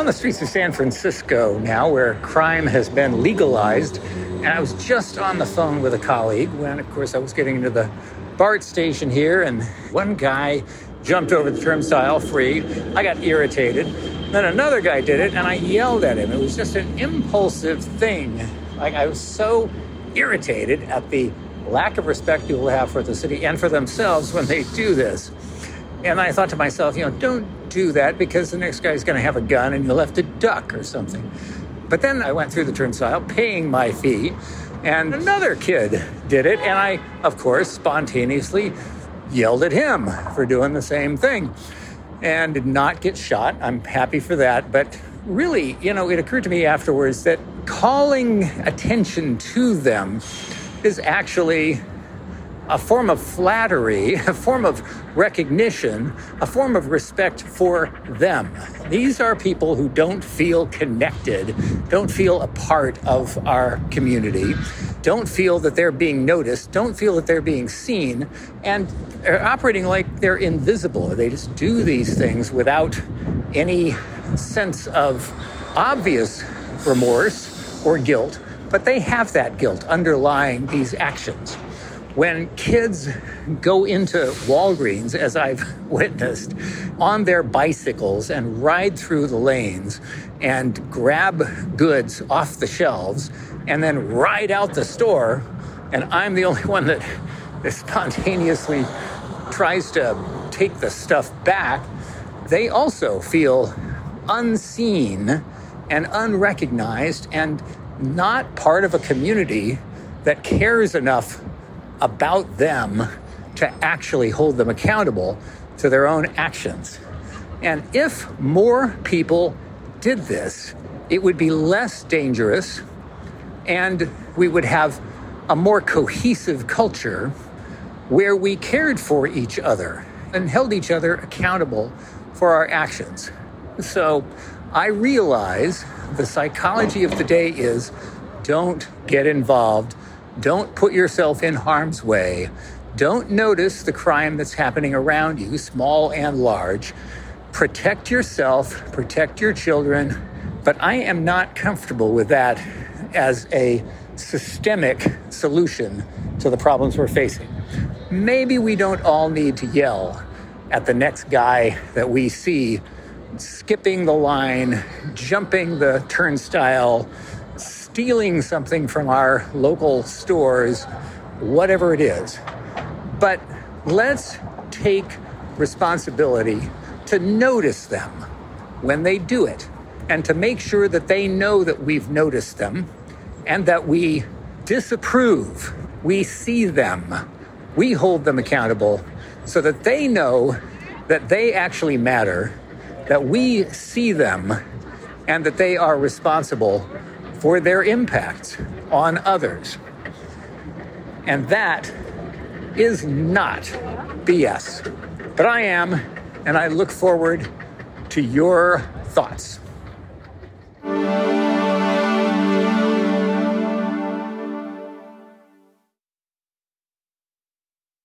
on the streets of San Francisco now where crime has been legalized. And I was just on the phone with a colleague when, of course, I was getting into the BART station here, and one guy jumped over the turnstile free. I got irritated. Then another guy did it, and I yelled at him. It was just an impulsive thing. Like I was so irritated at the lack of respect people have for the city and for themselves when they do this. And I thought to myself, you know, don't do that because the next guy's going to have a gun and you'll have to duck or something. But then I went through the turnstile paying my fee, and another kid did it. And I, of course, spontaneously yelled at him for doing the same thing and did not get shot. I'm happy for that. But really, you know, it occurred to me afterwards that calling attention to them is actually a form of flattery, a form of recognition, a form of respect for them. These are people who don't feel connected, don't feel a part of our community, don't feel that they're being noticed, don't feel that they're being seen, and are operating like they're invisible. They just do these things without any sense of obvious remorse or guilt, but they have that guilt underlying these actions. When kids go into Walgreens, as I've witnessed, on their bicycles and ride through the lanes and grab goods off the shelves and then ride out the store, and I'm the only one that spontaneously tries to take the stuff back, they also feel unseen and unrecognized and not part of a community that cares enough about them to actually hold them accountable to their own actions. And if more people did this, it would be less dangerous and we would have a more cohesive culture where we cared for each other and held each other accountable for our actions. So I realize the psychology of the day is don't get involved don't put yourself in harm's way. Don't notice the crime that's happening around you, small and large. Protect yourself, protect your children. But I am not comfortable with that as a systemic solution to the problems we're facing. Maybe we don't all need to yell at the next guy that we see skipping the line, jumping the turnstile, stealing something from our local stores, whatever it is. But let's take responsibility to notice them when they do it and to make sure that they know that we've noticed them and that we disapprove, we see them, we hold them accountable so that they know that they actually matter, that we see them, and that they are responsible for their impact on others. And that is not BS. But I am, and I look forward to your thoughts.